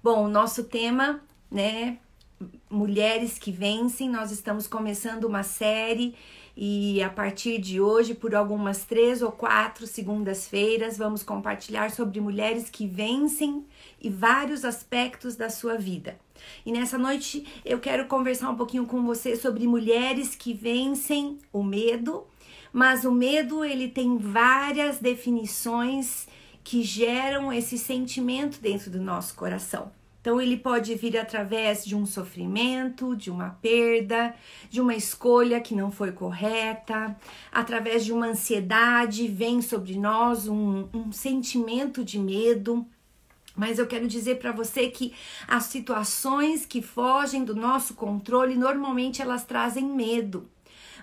Bom, o nosso tema, né, Mulheres que Vencem, nós estamos começando uma série e a partir de hoje, por algumas três ou quatro segundas-feiras, vamos compartilhar sobre mulheres que vencem e vários aspectos da sua vida. E nessa noite eu quero conversar um pouquinho com você sobre mulheres que vencem o medo, mas o medo ele tem várias definições que geram esse sentimento dentro do nosso coração. Então, ele pode vir através de um sofrimento, de uma perda, de uma escolha que não foi correta, através de uma ansiedade, vem sobre nós um, um sentimento de medo. Mas eu quero dizer para você que as situações que fogem do nosso controle, normalmente elas trazem medo.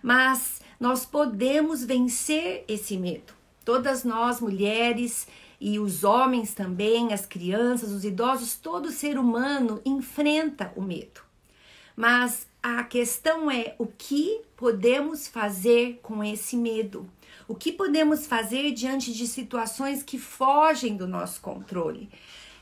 Mas nós podemos vencer esse medo. Todas nós, mulheres, e os homens também, as crianças, os idosos, todo ser humano enfrenta o medo. Mas a questão é o que podemos fazer com esse medo? O que podemos fazer diante de situações que fogem do nosso controle?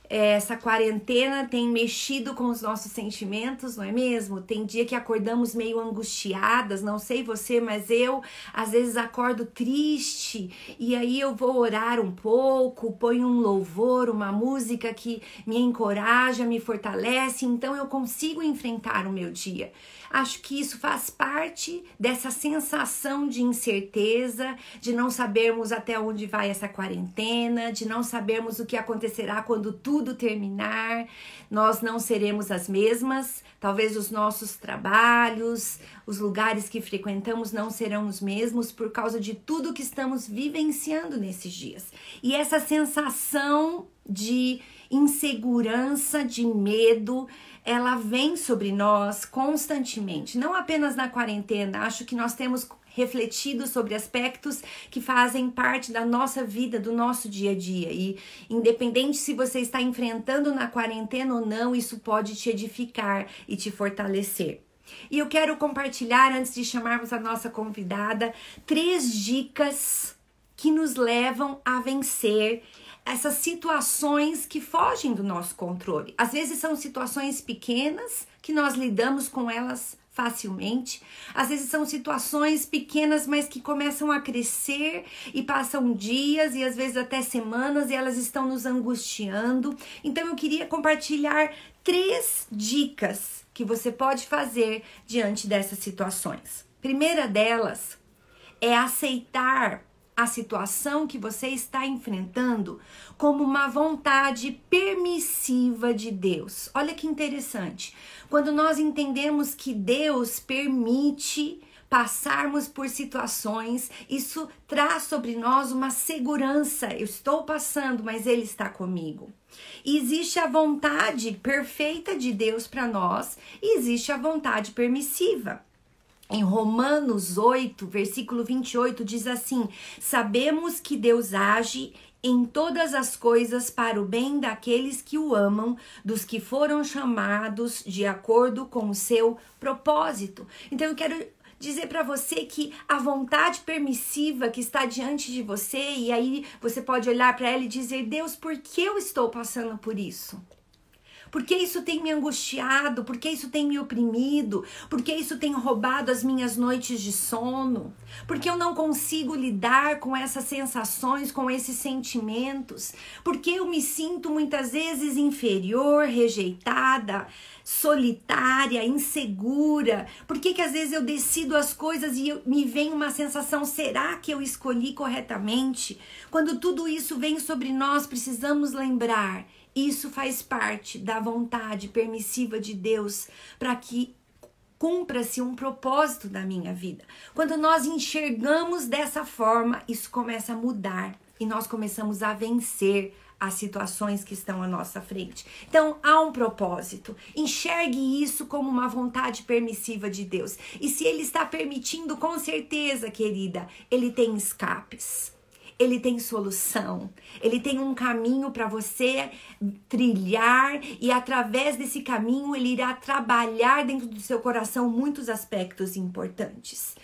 Essa quarentena tem mexido com os nossos sentimentos, não é mesmo? Tem dia que acordamos meio angustiadas, não sei você, mas eu às vezes acordo triste e aí eu vou orar um pouco, ponho um louvor, uma música que me encoraja, me fortalece, então eu consigo enfrentar o meu dia. Acho que isso faz parte dessa sensação de incerteza, de não sabermos até onde vai essa quarentena, de não sabermos o que acontecerá quando tudo terminar. Nós não seremos as mesmas, talvez os nossos trabalhos, os lugares que frequentamos não serão os mesmos por causa de tudo que estamos vivenciando nesses dias. E essa sensação de insegurança, de medo, ela vem sobre nós constantemente, não apenas na quarentena. Acho que nós temos refletido sobre aspectos que fazem parte da nossa vida, do nosso dia a dia. E independente se você está enfrentando na quarentena ou não, isso pode te edificar e te fortalecer. E eu quero compartilhar, antes de chamarmos a nossa convidada, três dicas que nos levam a vencer essas situações que fogem do nosso controle. Às vezes são situações pequenas que nós lidamos com elas facilmente. Às vezes são situações pequenas, mas que começam a crescer e passam dias e às vezes até semanas e elas estão nos angustiando. Então eu queria compartilhar três dicas que você pode fazer diante dessas situações. Primeira delas é aceitar a situação que você está enfrentando como uma vontade permissiva de Deus. Olha que interessante. Quando nós entendemos que Deus permite passarmos por situações, isso traz sobre nós uma segurança. Eu estou passando, mas Ele está comigo. E existe a vontade perfeita de Deus para nós e existe a vontade permissiva. Em Romanos 8, versículo 28, diz assim: Sabemos que Deus age em todas as coisas para o bem daqueles que o amam, dos que foram chamados de acordo com o seu propósito. Então eu quero dizer para você que a vontade permissiva que está diante de você, e aí você pode olhar para ela e dizer: Deus, por que eu estou passando por isso? Por que isso tem me angustiado? Por que isso tem me oprimido? Por que isso tem roubado as minhas noites de sono? Por que eu não consigo lidar com essas sensações, com esses sentimentos? Por que eu me sinto muitas vezes inferior, rejeitada, solitária, insegura? Por que, que às vezes eu decido as coisas e eu, me vem uma sensação: será que eu escolhi corretamente? Quando tudo isso vem sobre nós, precisamos lembrar isso faz parte da vontade permissiva de Deus para que cumpra-se um propósito da minha vida. Quando nós enxergamos dessa forma, isso começa a mudar e nós começamos a vencer as situações que estão à nossa frente. Então, há um propósito. Enxergue isso como uma vontade permissiva de Deus. E se ele está permitindo, com certeza, querida, ele tem escapes ele tem solução. Ele tem um caminho para você trilhar e através desse caminho ele irá trabalhar dentro do seu coração muitos aspectos importantes.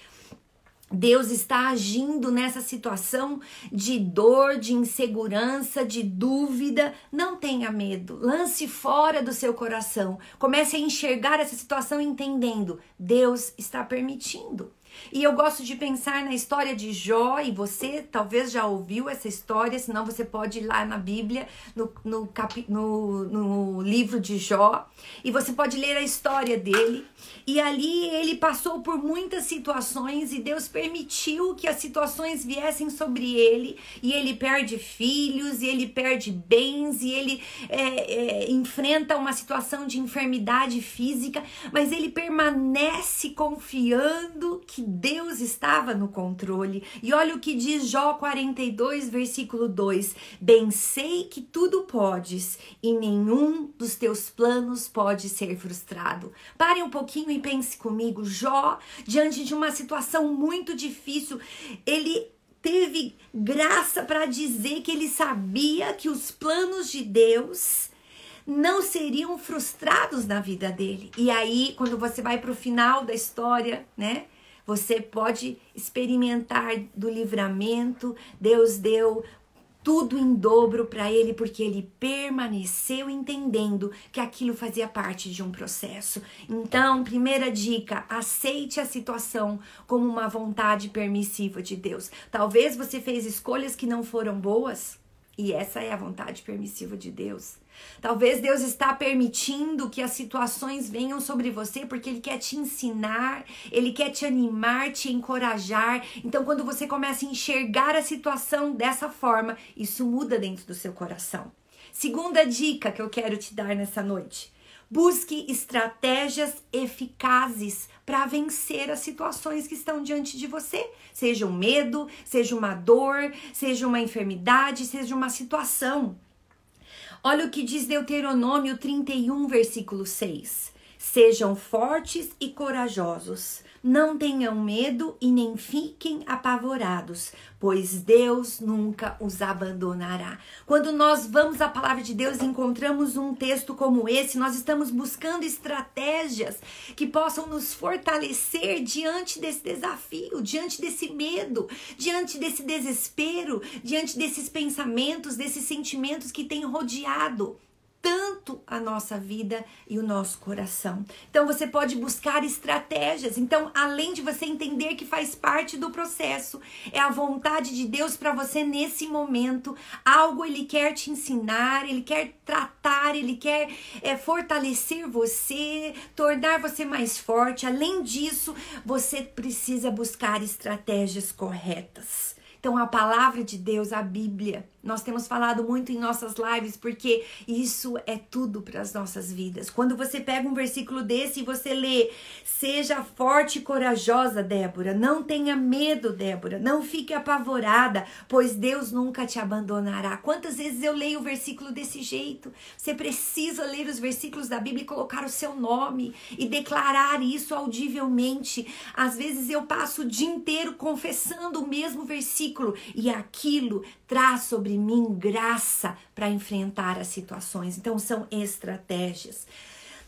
Deus está agindo nessa situação de dor, de insegurança, de dúvida. Não tenha medo. Lance fora do seu coração. Comece a enxergar essa situação entendendo. Deus está permitindo. E eu gosto de pensar na história de Jó, e você talvez já ouviu essa história, senão você pode ir lá na Bíblia, no, no, capi, no, no livro de Jó, e você pode ler a história dele. E ali ele passou por muitas situações e Deus permitiu que as situações viessem sobre ele, e ele perde filhos, e ele perde bens, e ele é, é, enfrenta uma situação de enfermidade física, mas ele permanece confiando que Deus estava no controle. E olha o que diz Jó 42, versículo 2: Bem sei que tudo podes e nenhum dos teus planos pode ser frustrado. Pare um pouquinho e pense comigo. Jó, diante de uma situação muito difícil, ele teve graça para dizer que ele sabia que os planos de Deus não seriam frustrados na vida dele. E aí, quando você vai para o final da história, né? Você pode experimentar do livramento. Deus deu tudo em dobro para ele porque ele permaneceu entendendo que aquilo fazia parte de um processo. Então, primeira dica, aceite a situação como uma vontade permissiva de Deus. Talvez você fez escolhas que não foram boas, e essa é a vontade permissiva de Deus. Talvez Deus está permitindo que as situações venham sobre você porque Ele quer te ensinar, Ele quer te animar, te encorajar. Então, quando você começa a enxergar a situação dessa forma, isso muda dentro do seu coração. Segunda dica que eu quero te dar nessa noite. Busque estratégias eficazes para vencer as situações que estão diante de você. Seja um medo, seja uma dor, seja uma enfermidade, seja uma situação. Olha o que diz Deuteronômio 31, versículo 6. Sejam fortes e corajosos. Não tenham medo e nem fiquem apavorados, pois Deus nunca os abandonará. Quando nós vamos à palavra de Deus e encontramos um texto como esse, nós estamos buscando estratégias que possam nos fortalecer diante desse desafio, diante desse medo, diante desse desespero, diante desses pensamentos, desses sentimentos que têm rodeado tanto a nossa vida e o nosso coração. Então você pode buscar estratégias. Então, além de você entender que faz parte do processo, é a vontade de Deus para você nesse momento. Algo ele quer te ensinar, ele quer tratar, ele quer é, fortalecer você, tornar você mais forte. Além disso, você precisa buscar estratégias corretas. Então, a palavra de Deus, a Bíblia, nós temos falado muito em nossas lives porque isso é tudo para as nossas vidas. Quando você pega um versículo desse e você lê: Seja forte e corajosa, Débora, não tenha medo, Débora, não fique apavorada, pois Deus nunca te abandonará. Quantas vezes eu leio o versículo desse jeito? Você precisa ler os versículos da Bíblia e colocar o seu nome e declarar isso audivelmente. Às vezes eu passo o dia inteiro confessando o mesmo versículo e aquilo traz sobre mim graça para enfrentar as situações. Então são estratégias.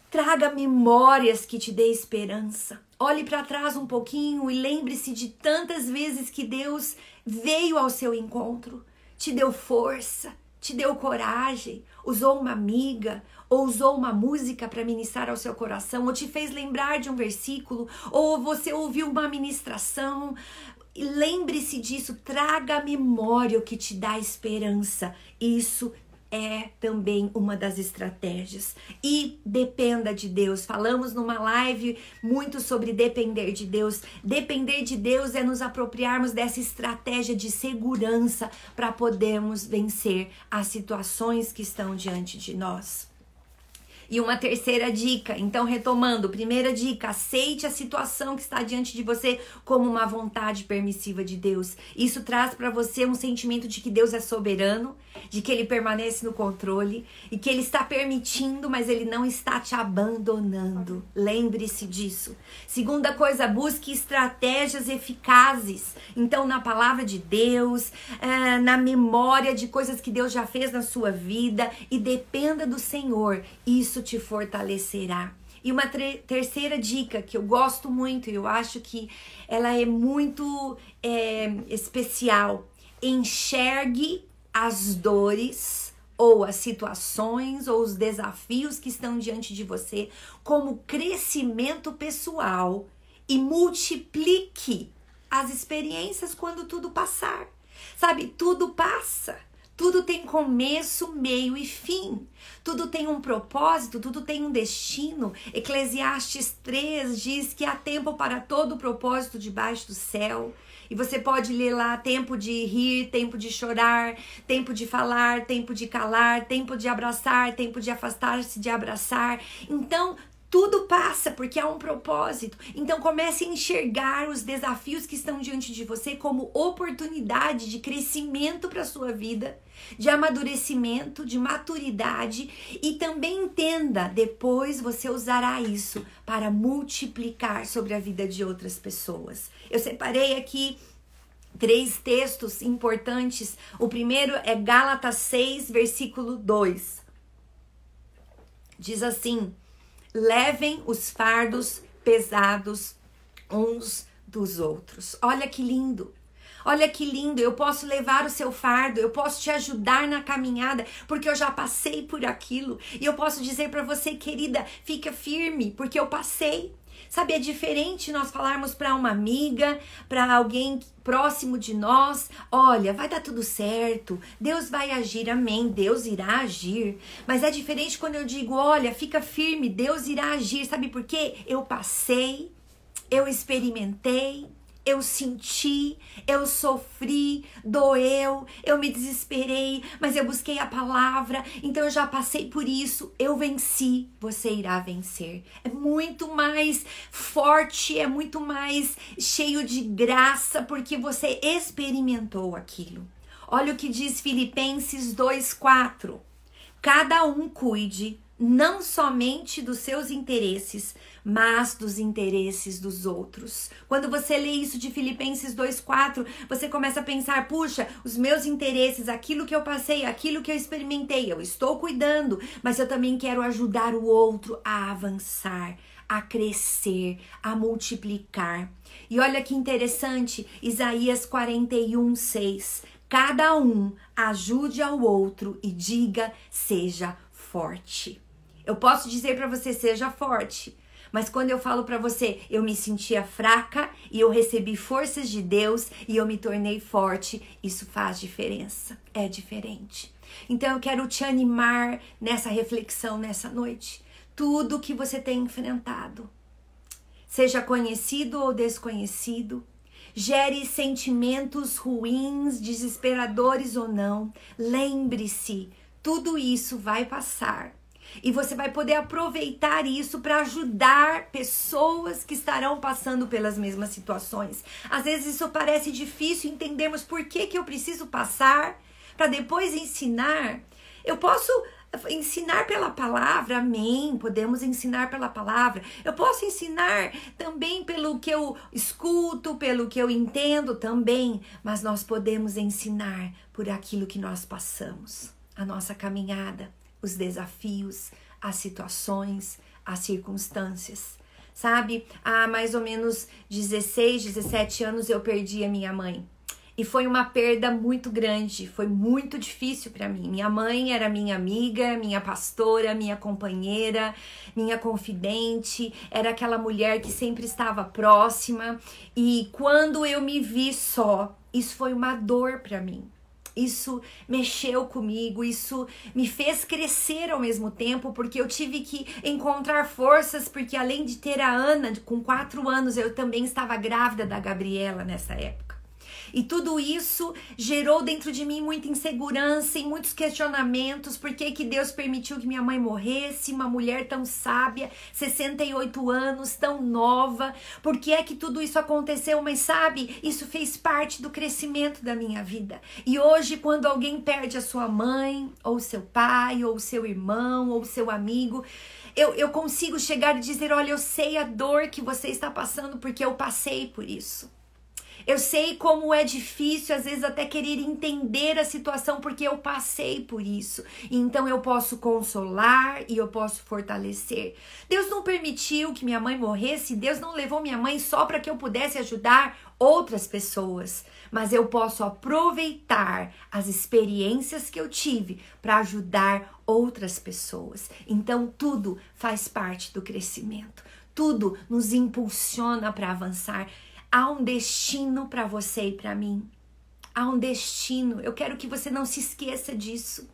Traga memórias que te dê esperança. Olhe para trás um pouquinho e lembre-se de tantas vezes que Deus veio ao seu encontro, te deu força, te deu coragem, usou uma amiga, ou usou uma música para ministrar ao seu coração, ou te fez lembrar de um versículo, ou você ouviu uma ministração, lembre-se disso, traga a memória o que te dá esperança. Isso é também uma das estratégias. E dependa de Deus. Falamos numa live muito sobre depender de Deus. Depender de Deus é nos apropriarmos dessa estratégia de segurança para podermos vencer as situações que estão diante de nós. E uma terceira dica, então retomando, primeira dica, aceite a situação que está diante de você como uma vontade permissiva de Deus. Isso traz para você um sentimento de que Deus é soberano, de que ele permanece no controle e que ele está permitindo, mas ele não está te abandonando. Lembre-se disso. Segunda coisa, busque estratégias eficazes. Então, na palavra de Deus, eh, na memória de coisas que Deus já fez na sua vida e dependa do Senhor. Isso te fortalecerá. E uma terceira dica que eu gosto muito e eu acho que ela é muito é, especial: enxergue as dores ou as situações ou os desafios que estão diante de você como crescimento pessoal e multiplique as experiências quando tudo passar. Sabe, tudo passa. Tudo tem começo, meio e fim. Tudo tem um propósito, tudo tem um destino. Eclesiastes 3 diz que há tempo para todo propósito debaixo do céu. E você pode ler lá tempo de rir, tempo de chorar, tempo de falar, tempo de calar, tempo de abraçar, tempo de afastar-se de abraçar. Então, tudo passa porque há um propósito. Então comece a enxergar os desafios que estão diante de você como oportunidade de crescimento para sua vida, de amadurecimento, de maturidade e também entenda, depois você usará isso para multiplicar sobre a vida de outras pessoas. Eu separei aqui três textos importantes. O primeiro é Gálatas 6, versículo 2. Diz assim: levem os fardos pesados uns dos outros. Olha que lindo. Olha que lindo, eu posso levar o seu fardo, eu posso te ajudar na caminhada, porque eu já passei por aquilo. E eu posso dizer para você, querida, fica firme, porque eu passei. Sabe, é diferente nós falarmos para uma amiga, para alguém próximo de nós, olha, vai dar tudo certo, Deus vai agir, amém, Deus irá agir. Mas é diferente quando eu digo, olha, fica firme, Deus irá agir. Sabe por quê? Eu passei, eu experimentei, eu senti, eu sofri, doeu, eu me desesperei, mas eu busquei a palavra, então eu já passei por isso, eu venci, você irá vencer. É muito mais forte, é muito mais cheio de graça, porque você experimentou aquilo. Olha o que diz Filipenses 2,4. Cada um cuide não somente dos seus interesses, mas dos interesses dos outros. Quando você lê isso de Filipenses 2:4, você começa a pensar: puxa, os meus interesses, aquilo que eu passei, aquilo que eu experimentei, eu estou cuidando, mas eu também quero ajudar o outro a avançar, a crescer, a multiplicar. E olha que interessante, Isaías 41, 6. Cada um ajude ao outro e diga: seja forte. Eu posso dizer para você: seja forte. Mas quando eu falo para você, eu me sentia fraca e eu recebi forças de Deus e eu me tornei forte, isso faz diferença. É diferente. Então eu quero te animar nessa reflexão nessa noite. Tudo que você tem enfrentado, seja conhecido ou desconhecido, gere sentimentos ruins, desesperadores ou não, lembre-se, tudo isso vai passar e você vai poder aproveitar isso para ajudar pessoas que estarão passando pelas mesmas situações. Às vezes isso parece difícil entendermos por que, que eu preciso passar para depois ensinar. Eu posso ensinar pela palavra, amém. Podemos ensinar pela palavra. Eu posso ensinar também pelo que eu escuto, pelo que eu entendo também, mas nós podemos ensinar por aquilo que nós passamos, a nossa caminhada os desafios, as situações, as circunstâncias. Sabe, há mais ou menos 16, 17 anos eu perdi a minha mãe. E foi uma perda muito grande, foi muito difícil para mim. Minha mãe era minha amiga, minha pastora, minha companheira, minha confidente, era aquela mulher que sempre estava próxima. E quando eu me vi só, isso foi uma dor para mim isso mexeu comigo, isso me fez crescer ao mesmo tempo, porque eu tive que encontrar forças, porque além de ter a Ana com quatro anos, eu também estava grávida da Gabriela nessa época. E tudo isso gerou dentro de mim muita insegurança e muitos questionamentos. Por que, que Deus permitiu que minha mãe morresse? Uma mulher tão sábia, 68 anos, tão nova. Por que é que tudo isso aconteceu? Mas sabe, isso fez parte do crescimento da minha vida. E hoje, quando alguém perde a sua mãe, ou seu pai, ou seu irmão, ou seu amigo, eu, eu consigo chegar e dizer: Olha, eu sei a dor que você está passando porque eu passei por isso. Eu sei como é difícil, às vezes, até querer entender a situação, porque eu passei por isso. Então eu posso consolar e eu posso fortalecer. Deus não permitiu que minha mãe morresse, Deus não levou minha mãe só para que eu pudesse ajudar outras pessoas, mas eu posso aproveitar as experiências que eu tive para ajudar outras pessoas. Então tudo faz parte do crescimento. Tudo nos impulsiona para avançar. Há um destino para você e para mim. Há um destino. Eu quero que você não se esqueça disso.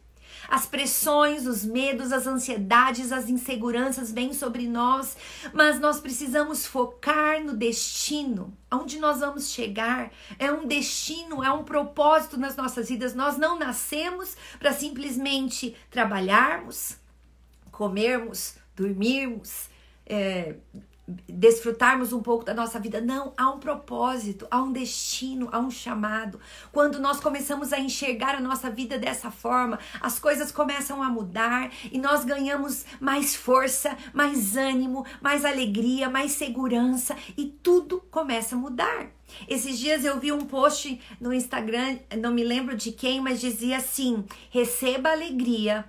As pressões, os medos, as ansiedades, as inseguranças vêm sobre nós, mas nós precisamos focar no destino, aonde nós vamos chegar. É um destino, é um propósito nas nossas vidas. Nós não nascemos para simplesmente trabalharmos, comermos, dormirmos, é, desfrutarmos um pouco da nossa vida. Não, há um propósito, há um destino, há um chamado. Quando nós começamos a enxergar a nossa vida dessa forma, as coisas começam a mudar e nós ganhamos mais força, mais ânimo, mais alegria, mais segurança e tudo começa a mudar. Esses dias eu vi um post no Instagram, não me lembro de quem, mas dizia assim: receba alegria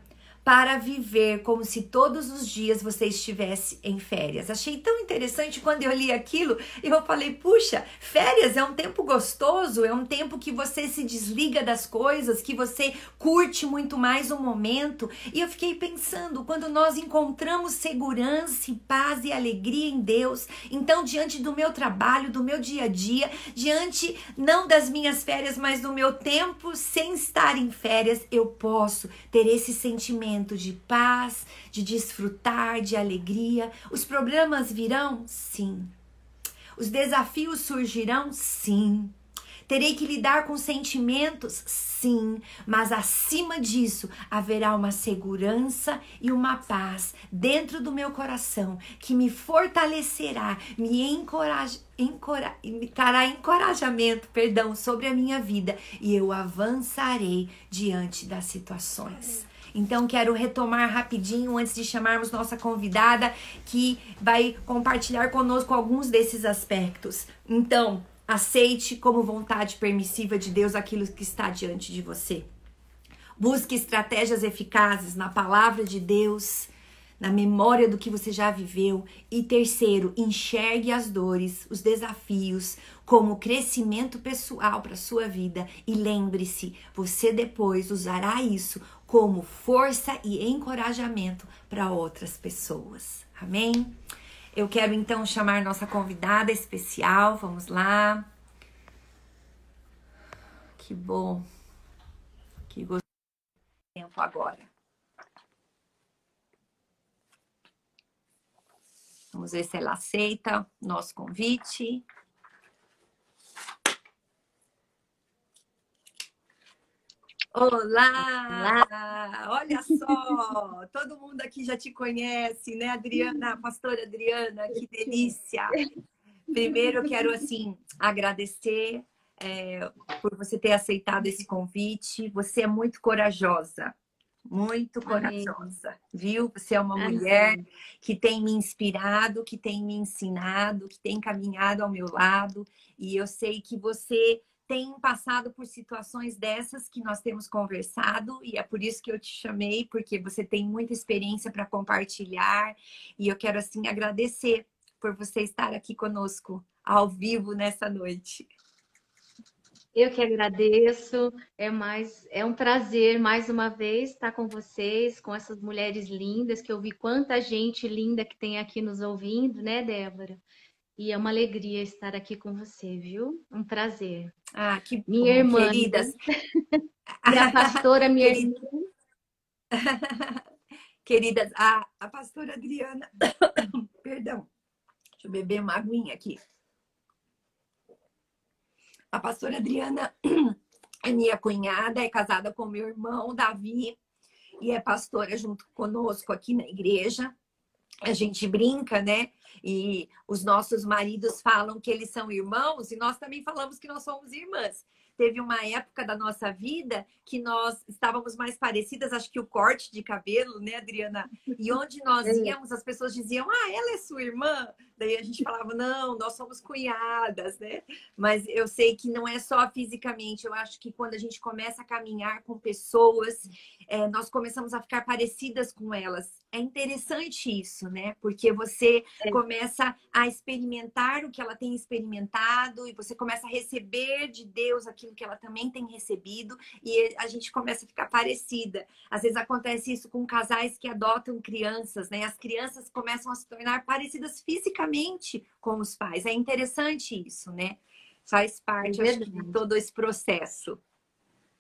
para viver como se todos os dias você estivesse em férias. Achei tão interessante quando eu li aquilo e eu falei: puxa, férias é um tempo gostoso, é um tempo que você se desliga das coisas, que você curte muito mais o momento. E eu fiquei pensando: quando nós encontramos segurança, paz e alegria em Deus, então diante do meu trabalho, do meu dia a dia, diante não das minhas férias, mas do meu tempo sem estar em férias, eu posso ter esse sentimento momento de paz, de desfrutar, de alegria. Os problemas virão? Sim. Os desafios surgirão? Sim. Terei que lidar com sentimentos? Sim, mas acima disso haverá uma segurança e uma paz dentro do meu coração que me fortalecerá, me encoraja, encora, me trará encorajamento, perdão, sobre a minha vida e eu avançarei diante das situações. Então, quero retomar rapidinho antes de chamarmos nossa convidada que vai compartilhar conosco alguns desses aspectos. Então, aceite como vontade permissiva de Deus aquilo que está diante de você. Busque estratégias eficazes na palavra de Deus na memória do que você já viveu. E terceiro, enxergue as dores, os desafios como crescimento pessoal para sua vida e lembre-se, você depois usará isso como força e encorajamento para outras pessoas. Amém? Eu quero então chamar nossa convidada especial. Vamos lá. Que bom. Que gostoso tempo agora. Vamos ver se ela aceita nosso convite. Olá! Olá! Olha só, todo mundo aqui já te conhece, né, Adriana, pastora Adriana, que delícia! Primeiro, eu quero, assim, agradecer é, por você ter aceitado esse convite. Você é muito corajosa muito corajosa, Amém. viu? Você é uma Amém. mulher que tem me inspirado, que tem me ensinado, que tem caminhado ao meu lado, e eu sei que você tem passado por situações dessas que nós temos conversado, e é por isso que eu te chamei, porque você tem muita experiência para compartilhar, e eu quero assim agradecer por você estar aqui conosco ao vivo nessa noite. Eu que agradeço. É mais é um prazer mais uma vez estar com vocês, com essas mulheres lindas que eu vi quanta gente linda que tem aqui nos ouvindo, né, Débora? E é uma alegria estar aqui com você, viu? Um prazer. Ah, que minha bom, irmã, queridas. minha pastora, minha irmã. Queridas, a, a pastora Adriana, perdão, deixa eu beber uma aguinha aqui. A pastora Adriana é minha cunhada, é casada com meu irmão Davi e é pastora junto conosco aqui na igreja. A gente brinca, né? E os nossos maridos falam que eles são irmãos e nós também falamos que nós somos irmãs. Teve uma época da nossa vida que nós estávamos mais parecidas, acho que o corte de cabelo, né, Adriana? E onde nós é. íamos, as pessoas diziam, ah, ela é sua irmã? Daí a gente falava, não, nós somos cunhadas, né? Mas eu sei que não é só fisicamente, eu acho que quando a gente começa a caminhar com pessoas, é, nós começamos a ficar parecidas com elas. É interessante isso, né? Porque você é. começa a experimentar o que ela tem experimentado e você começa a receber de Deus aquilo que ela também tem recebido e a gente começa a ficar parecida. Às vezes acontece isso com casais que adotam crianças, né? As crianças começam a se tornar parecidas fisicamente com os pais. É interessante isso, né? Faz parte é de todo esse processo.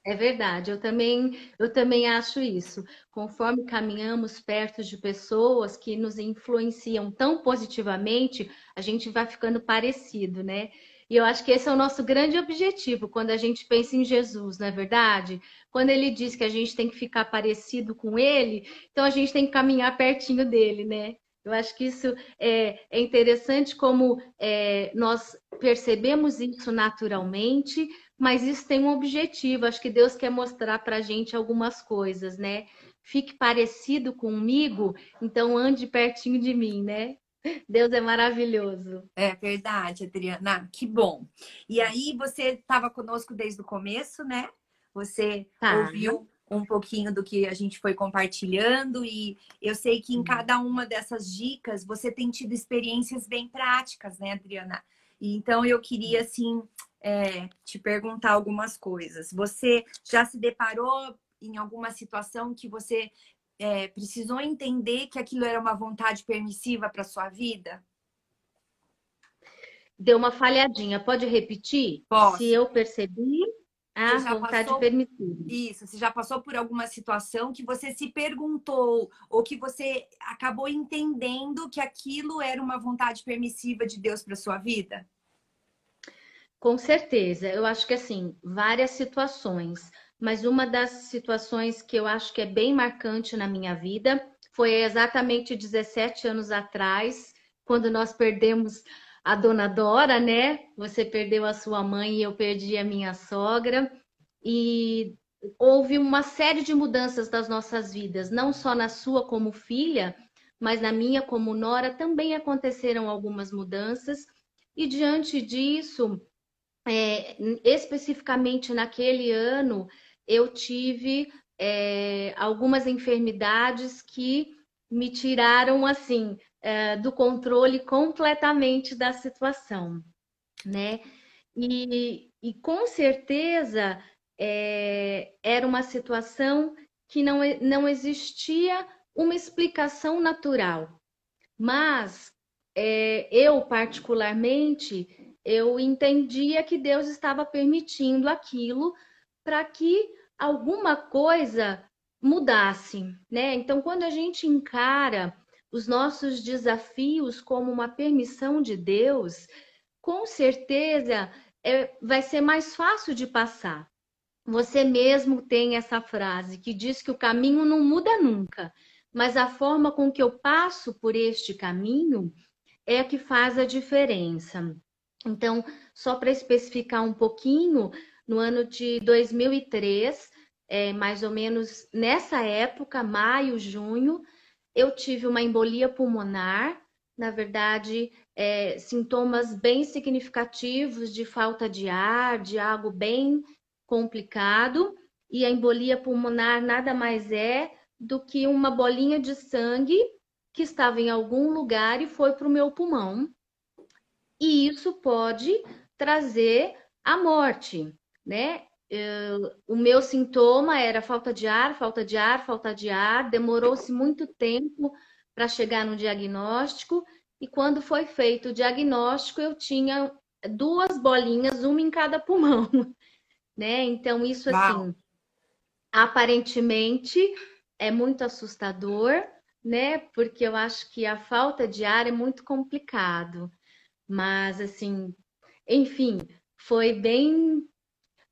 É verdade, eu também, eu também acho isso. Conforme caminhamos perto de pessoas que nos influenciam tão positivamente, a gente vai ficando parecido, né? E eu acho que esse é o nosso grande objetivo quando a gente pensa em Jesus, não é verdade? Quando ele diz que a gente tem que ficar parecido com ele, então a gente tem que caminhar pertinho dele, né? Eu acho que isso é, é interessante como é, nós percebemos isso naturalmente, mas isso tem um objetivo. Acho que Deus quer mostrar para a gente algumas coisas, né? Fique parecido comigo, então ande pertinho de mim, né? Deus é maravilhoso. É verdade, Adriana. Que bom. E aí, você estava conosco desde o começo, né? Você tá. ouviu um pouquinho do que a gente foi compartilhando e eu sei que em cada uma dessas dicas você tem tido experiências bem práticas, né, Adriana? E então eu queria assim é, te perguntar algumas coisas. Você já se deparou em alguma situação que você é, precisou entender que aquilo era uma vontade permissiva para sua vida? Deu uma falhadinha. Pode repetir? Posso. Se eu percebi a vontade passou... permissiva. Isso. Você já passou por alguma situação que você se perguntou ou que você acabou entendendo que aquilo era uma vontade permissiva de Deus para sua vida? Com certeza. Eu acho que assim, várias situações mas uma das situações que eu acho que é bem marcante na minha vida foi exatamente 17 anos atrás, quando nós perdemos a dona Dora, né? Você perdeu a sua mãe e eu perdi a minha sogra. E houve uma série de mudanças das nossas vidas, não só na sua como filha, mas na minha como nora também aconteceram algumas mudanças. E diante disso, é, especificamente naquele ano, eu tive é, algumas enfermidades que me tiraram assim é, do controle completamente da situação, né? E, e com certeza é, era uma situação que não, não existia uma explicação natural, mas é, eu particularmente eu entendia que Deus estava permitindo aquilo para que alguma coisa mudasse, né? Então, quando a gente encara os nossos desafios como uma permissão de Deus, com certeza é, vai ser mais fácil de passar. Você mesmo tem essa frase que diz que o caminho não muda nunca, mas a forma com que eu passo por este caminho é que faz a diferença. Então, só para especificar um pouquinho, no ano de 2003, é, mais ou menos nessa época, maio, junho, eu tive uma embolia pulmonar, na verdade, é, sintomas bem significativos de falta de ar, de algo bem complicado, e a embolia pulmonar nada mais é do que uma bolinha de sangue que estava em algum lugar e foi para o meu pulmão. E isso pode trazer a morte né? Eu, o meu sintoma era falta de ar, falta de ar, falta de ar. Demorou-se muito tempo para chegar no diagnóstico. E quando foi feito o diagnóstico, eu tinha duas bolinhas, uma em cada pulmão, né? Então, isso Uau. assim, aparentemente é muito assustador, né? Porque eu acho que a falta de ar é muito complicado. Mas, assim, enfim, foi bem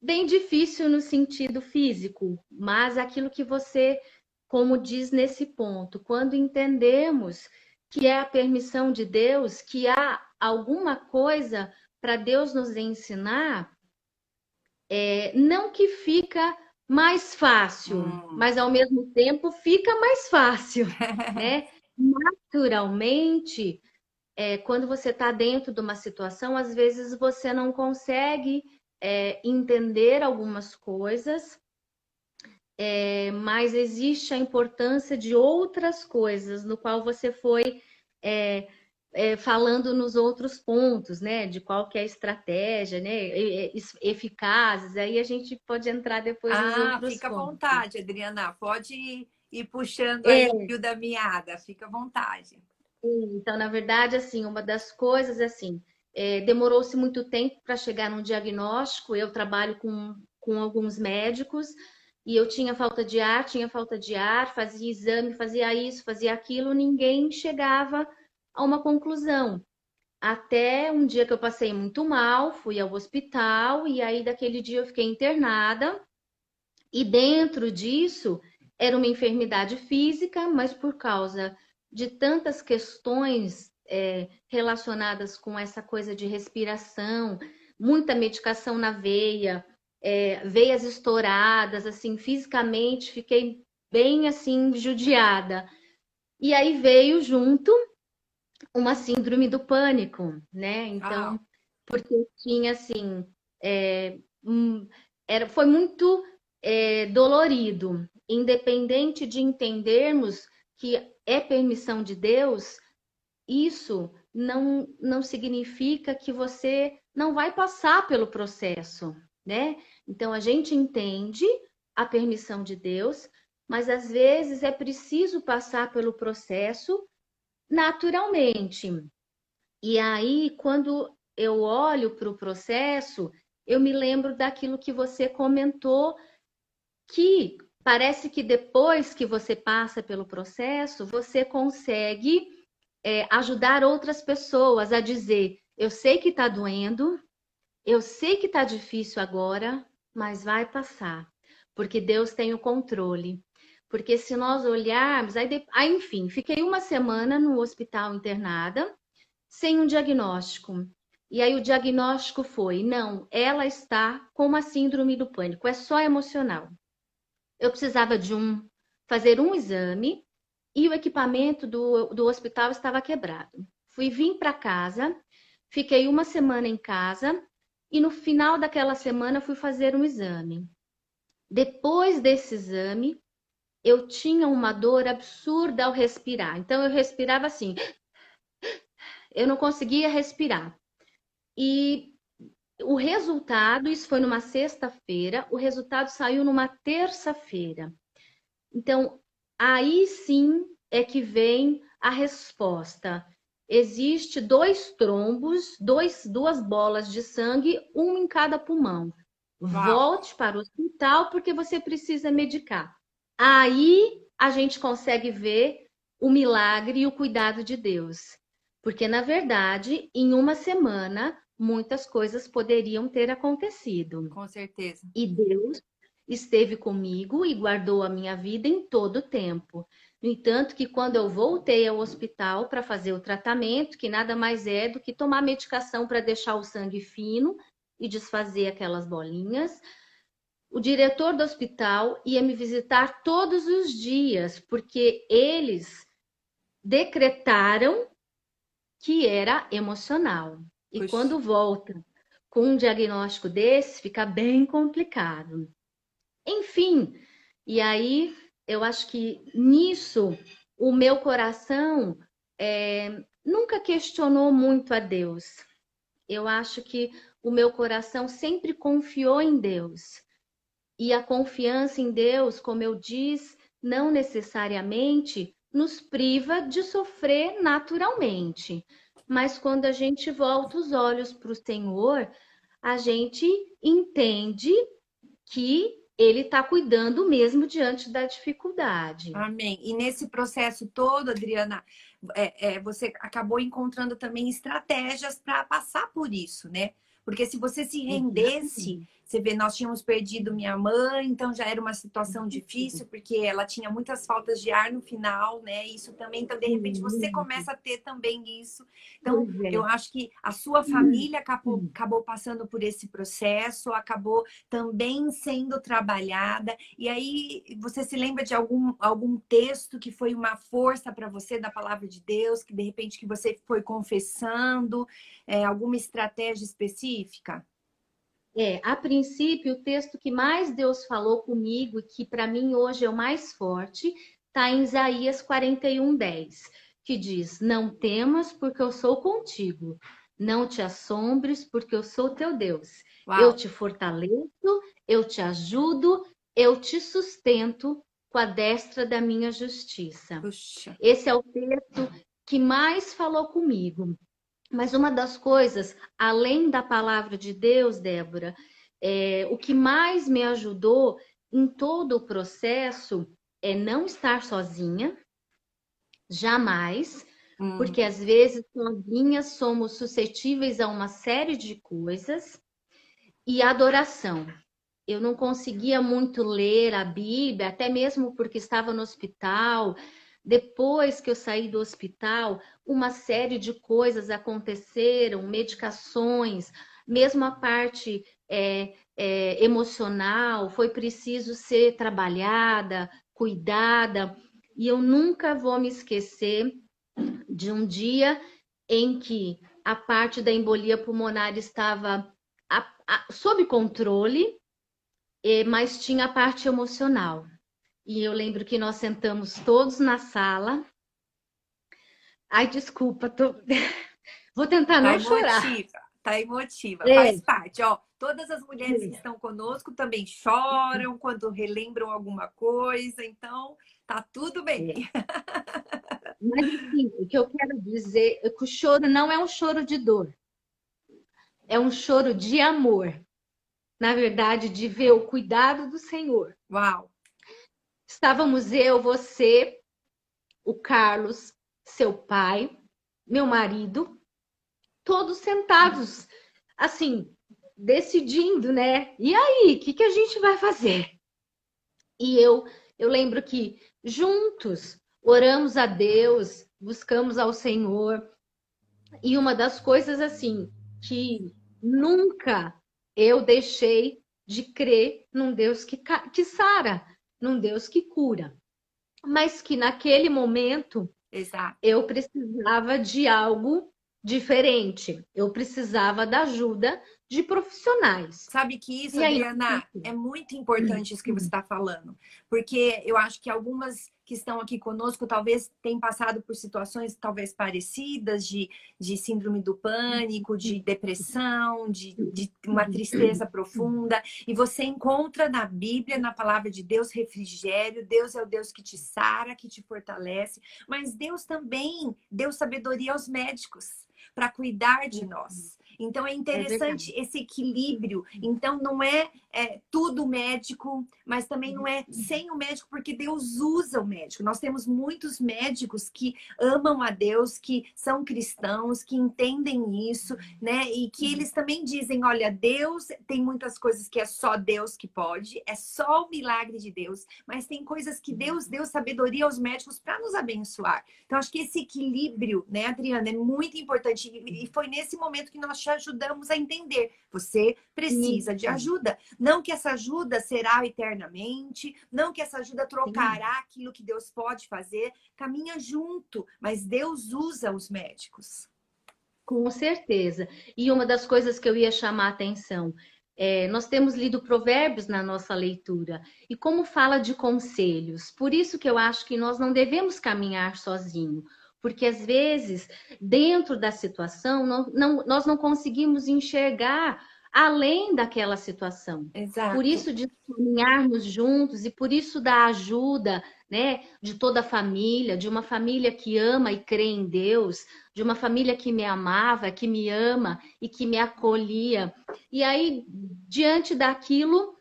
bem difícil no sentido físico, mas aquilo que você, como diz nesse ponto, quando entendemos que é a permissão de Deus, que há alguma coisa para Deus nos ensinar, É, não que fica mais fácil, hum. mas ao mesmo tempo fica mais fácil, né? Naturalmente, é, quando você está dentro de uma situação, às vezes você não consegue é, entender algumas coisas, é, mas existe a importância de outras coisas no qual você foi é, é, falando nos outros pontos, né? De qual que é a estratégia, né? Eficazes. Aí a gente pode entrar depois ah, nos outros fica pontos. à vontade, Adriana. Pode ir, ir puxando aí é. o fio da meada. Fica à vontade. Então, na verdade, assim, uma das coisas, assim, é, demorou-se muito tempo para chegar num diagnóstico. Eu trabalho com, com alguns médicos e eu tinha falta de ar, tinha falta de ar, fazia exame, fazia isso, fazia aquilo, ninguém chegava a uma conclusão. Até um dia que eu passei muito mal, fui ao hospital e aí daquele dia eu fiquei internada. E dentro disso era uma enfermidade física, mas por causa de tantas questões é, relacionadas com essa coisa de respiração, muita medicação na veia, é, veias estouradas, assim, fisicamente fiquei bem assim judiada. E aí veio junto uma síndrome do pânico, né? Então, ah. porque tinha assim, é, era, foi muito é, dolorido, independente de entendermos que é permissão de Deus, isso não, não significa que você não vai passar pelo processo, né? Então a gente entende a permissão de Deus, mas às vezes é preciso passar pelo processo naturalmente. E aí, quando eu olho para o processo, eu me lembro daquilo que você comentou, que parece que depois que você passa pelo processo, você consegue é, ajudar outras pessoas a dizer: eu sei que está doendo, eu sei que está difícil agora, mas vai passar, porque Deus tem o controle. Porque se nós olharmos, aí, aí, enfim, fiquei uma semana no hospital internada, sem um diagnóstico. E aí o diagnóstico foi: não, ela está com uma síndrome do pânico, é só emocional. Eu precisava de um fazer um exame e o equipamento do, do hospital estava quebrado. Fui vir para casa, fiquei uma semana em casa e no final daquela semana fui fazer um exame. Depois desse exame, eu tinha uma dor absurda ao respirar. Então eu respirava assim. Eu não conseguia respirar. E o resultado, isso foi numa sexta-feira, o resultado saiu numa terça-feira. Então, aí sim é que vem a resposta. Existe dois trombos, dois, duas bolas de sangue, um em cada pulmão. Uau. Volte para o hospital porque você precisa medicar. Aí a gente consegue ver o milagre e o cuidado de Deus. Porque, na verdade, em uma semana, muitas coisas poderiam ter acontecido. Com certeza. E Deus esteve comigo e guardou a minha vida em todo o tempo. No entanto, que quando eu voltei ao hospital para fazer o tratamento, que nada mais é do que tomar medicação para deixar o sangue fino e desfazer aquelas bolinhas, o diretor do hospital ia me visitar todos os dias, porque eles decretaram que era emocional. E Puxa. quando volta com um diagnóstico desse, fica bem complicado. Enfim, e aí eu acho que nisso o meu coração é, nunca questionou muito a Deus. Eu acho que o meu coração sempre confiou em Deus. E a confiança em Deus, como eu disse, não necessariamente nos priva de sofrer naturalmente. Mas quando a gente volta os olhos para o Senhor, a gente entende que Ele está cuidando mesmo diante da dificuldade. Amém. E nesse processo todo, Adriana, é, é, você acabou encontrando também estratégias para passar por isso, né? Porque se você se rendesse você vê, nós tínhamos perdido minha mãe, então já era uma situação difícil, porque ela tinha muitas faltas de ar no final, né? Isso também, então, de repente, você começa a ter também isso. Então, é. eu acho que a sua família acabou, acabou passando por esse processo, acabou também sendo trabalhada. E aí, você se lembra de algum, algum texto que foi uma força para você da palavra de Deus, que de repente que você foi confessando, é, alguma estratégia específica? É, a princípio, o texto que mais Deus falou comigo, e que para mim hoje é o mais forte, está em Isaías 41, 10, que diz: Não temas, porque eu sou contigo. Não te assombres, porque eu sou teu Deus. Uau. Eu te fortaleço, eu te ajudo, eu te sustento com a destra da minha justiça. Puxa. Esse é o texto que mais falou comigo. Mas uma das coisas, além da palavra de Deus, Débora, é, o que mais me ajudou em todo o processo é não estar sozinha, jamais, hum. porque às vezes sozinhas somos suscetíveis a uma série de coisas, e adoração. Eu não conseguia muito ler a Bíblia, até mesmo porque estava no hospital, depois que eu saí do hospital, uma série de coisas aconteceram, medicações, mesmo a parte é, é, emocional foi preciso ser trabalhada, cuidada. E eu nunca vou me esquecer de um dia em que a parte da embolia pulmonar estava a, a, sob controle, mas tinha a parte emocional. E eu lembro que nós sentamos todos na sala. Ai, desculpa, tô... vou tentar não tá chorar. Emotiva, tá emotiva, é. faz parte, ó. Todas as mulheres é. que estão conosco também choram quando relembram alguma coisa, então tá tudo bem. É. Mas assim, o que eu quero dizer é que o choro não é um choro de dor, é um choro de amor. Na verdade, de ver o cuidado do Senhor. Uau! Estávamos eu, você, o Carlos, seu pai, meu marido, todos sentados, assim, decidindo, né? E aí, o que, que a gente vai fazer? E eu, eu lembro que juntos oramos a Deus, buscamos ao Senhor. E uma das coisas assim que nunca eu deixei de crer num Deus que, que sara, num Deus que cura. Mas que naquele momento Exato. eu precisava de algo diferente. Eu precisava da ajuda de profissionais. Sabe que isso, aí, Adriana, é muito importante isso que você está falando. Porque eu acho que algumas que estão aqui conosco talvez tenham passado por situações talvez parecidas de, de síndrome do pânico, de depressão, de, de uma tristeza profunda. E você encontra na Bíblia, na palavra de Deus, refrigério. Deus é o Deus que te sara, que te fortalece. Mas Deus também deu sabedoria aos médicos para cuidar de nós. Então é, é interessante é esse equilíbrio. Então não é, é, tudo médico, mas também não é sem o médico, porque Deus usa o médico. Nós temos muitos médicos que amam a Deus, que são cristãos, que entendem isso, né? E que eles também dizem: olha, Deus tem muitas coisas que é só Deus que pode, é só o milagre de Deus, mas tem coisas que Deus deu sabedoria aos médicos para nos abençoar. Então acho que esse equilíbrio, né, Adriana, é muito importante. E foi nesse momento que nós te ajudamos a entender. Você precisa Sim. de ajuda. Não que essa ajuda será eternamente, não que essa ajuda trocará Sim. aquilo que Deus pode fazer. Caminha junto, mas Deus usa os médicos. Com certeza. E uma das coisas que eu ia chamar a atenção é, nós temos lido provérbios na nossa leitura e como fala de conselhos. Por isso que eu acho que nós não devemos caminhar sozinho. Porque às vezes, dentro da situação, não, não, nós não conseguimos enxergar além daquela situação. Exato. Por isso de caminharmos juntos e por isso da ajuda, né, de toda a família, de uma família que ama e crê em Deus, de uma família que me amava, que me ama e que me acolhia. E aí, diante daquilo,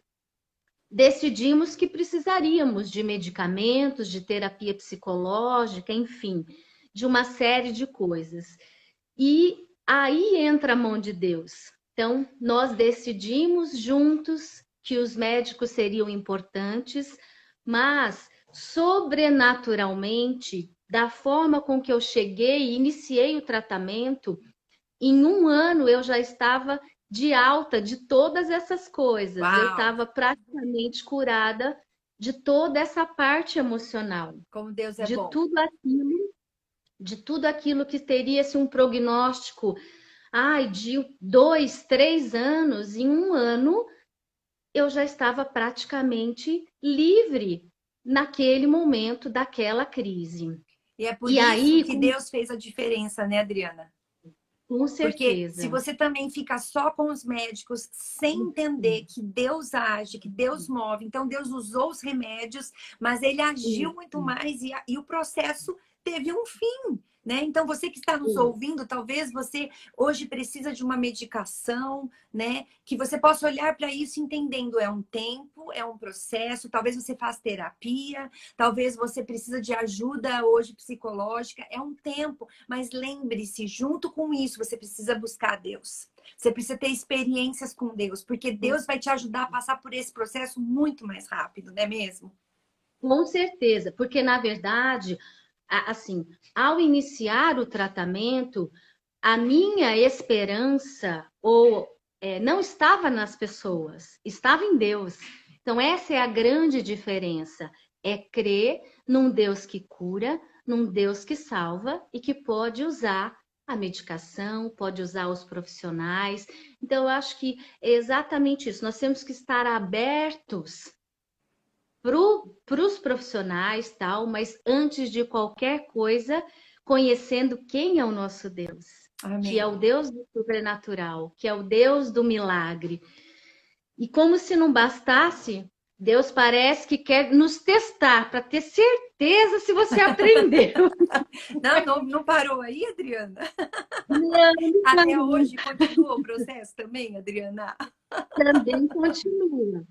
decidimos que precisaríamos de medicamentos, de terapia psicológica, enfim de uma série de coisas. E aí entra a mão de Deus. Então, nós decidimos juntos que os médicos seriam importantes, mas sobrenaturalmente, da forma com que eu cheguei e iniciei o tratamento, em um ano eu já estava de alta de todas essas coisas. Uau. Eu estava praticamente curada de toda essa parte emocional. Como Deus é de bom. tudo aquilo, de tudo aquilo que teria se um prognóstico, ai, de dois, três anos, em um ano eu já estava praticamente livre naquele momento daquela crise. E é por e isso aí, que Deus fez a diferença, né, Adriana? Com certeza. Porque se você também fica só com os médicos sem entender que Deus age, que Deus move, então Deus usou os remédios, mas ele agiu muito mais e, e o processo teve um fim. Né? Então, você que está nos Sim. ouvindo, talvez você hoje precisa de uma medicação, né? Que você possa olhar para isso entendendo é um tempo, é um processo. Talvez você faça terapia, talvez você precisa de ajuda hoje psicológica, é um tempo. Mas lembre-se, junto com isso, você precisa buscar Deus. Você precisa ter experiências com Deus, porque Deus vai te ajudar a passar por esse processo muito mais rápido, não é mesmo? Com certeza, porque na verdade assim, ao iniciar o tratamento, a minha esperança ou é, não estava nas pessoas, estava em Deus. Então essa é a grande diferença, é crer num Deus que cura, num Deus que salva e que pode usar a medicação, pode usar os profissionais. Então eu acho que é exatamente isso. Nós temos que estar abertos para os profissionais, tal, mas antes de qualquer coisa, conhecendo quem é o nosso Deus, Amém. que é o Deus do sobrenatural, que é o Deus do milagre. E como se não bastasse, Deus parece que quer nos testar para ter certeza se você aprendeu. não, não, não, parou aí, Adriana? Não, não Até hoje continua o processo também, Adriana? Também continua.